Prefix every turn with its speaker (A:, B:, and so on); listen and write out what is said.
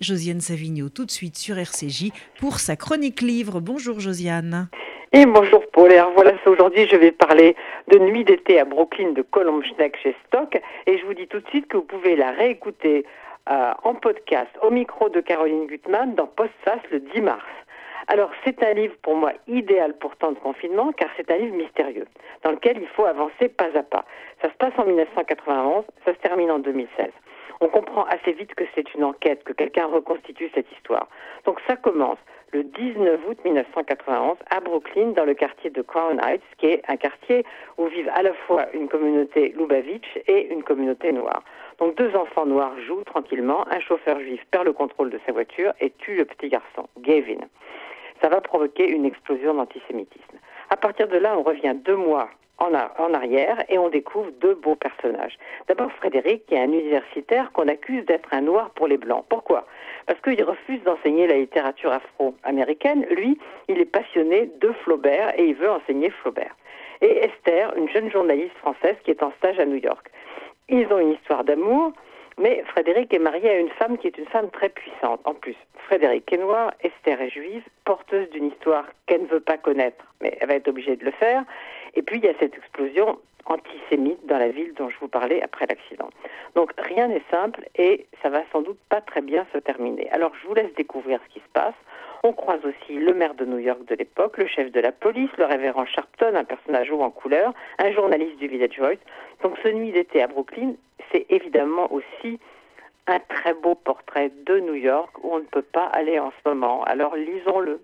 A: Josiane Savigno tout de suite sur RCJ pour sa chronique livre. Bonjour Josiane.
B: Et bonjour Paul. Alors voilà, aujourd'hui je vais parler de Nuit d'été à Brooklyn de Colomb Schneck chez Stock. Et je vous dis tout de suite que vous pouvez la réécouter euh, en podcast au micro de Caroline Gutmann dans Postface le 10 mars. Alors c'est un livre pour moi idéal pour temps de confinement car c'est un livre mystérieux dans lequel il faut avancer pas à pas. Ça se passe en 1991, ça se termine en 2016 on comprend assez vite que c'est une enquête, que quelqu'un reconstitue cette histoire. Donc ça commence le 19 août 1991 à Brooklyn, dans le quartier de Crown Heights, qui est un quartier où vivent à la fois une communauté Lubavitch et une communauté noire. Donc deux enfants noirs jouent tranquillement, un chauffeur juif perd le contrôle de sa voiture et tue le petit garçon, Gavin. Ça va provoquer une explosion d'antisémitisme. À partir de là, on revient deux mois en, arrière et on découvre deux beaux personnages. D'abord Frédéric, qui est un universitaire qu'on accuse d'être un noir pour les blancs. Pourquoi? Parce qu'il refuse d'enseigner la littérature afro-américaine. Lui, il est passionné de Flaubert et il veut enseigner Flaubert. Et Esther, une jeune journaliste française qui est en stage à New York. Ils ont une histoire d'amour, mais Frédéric est marié à une femme qui est une femme très puissante. En plus, Frédéric est noir, Esther est juive, porteuse d'une histoire qu'elle ne veut pas connaître, mais elle va être obligée de le faire. Et puis il y a cette explosion antisémite dans la ville dont je vous parlais après l'accident. Donc rien n'est simple et ça va sans doute pas très bien se terminer. Alors je vous laisse découvrir ce qui se passe. On croise aussi le maire de New York de l'époque, le chef de la police, le révérend Sharpton, un personnage haut en couleur, un journaliste du Village Voice. Donc ce nuit d'été à Brooklyn, c'est évidemment aussi un très beau portrait de New York où on ne peut pas aller en ce moment. Alors lisons-le.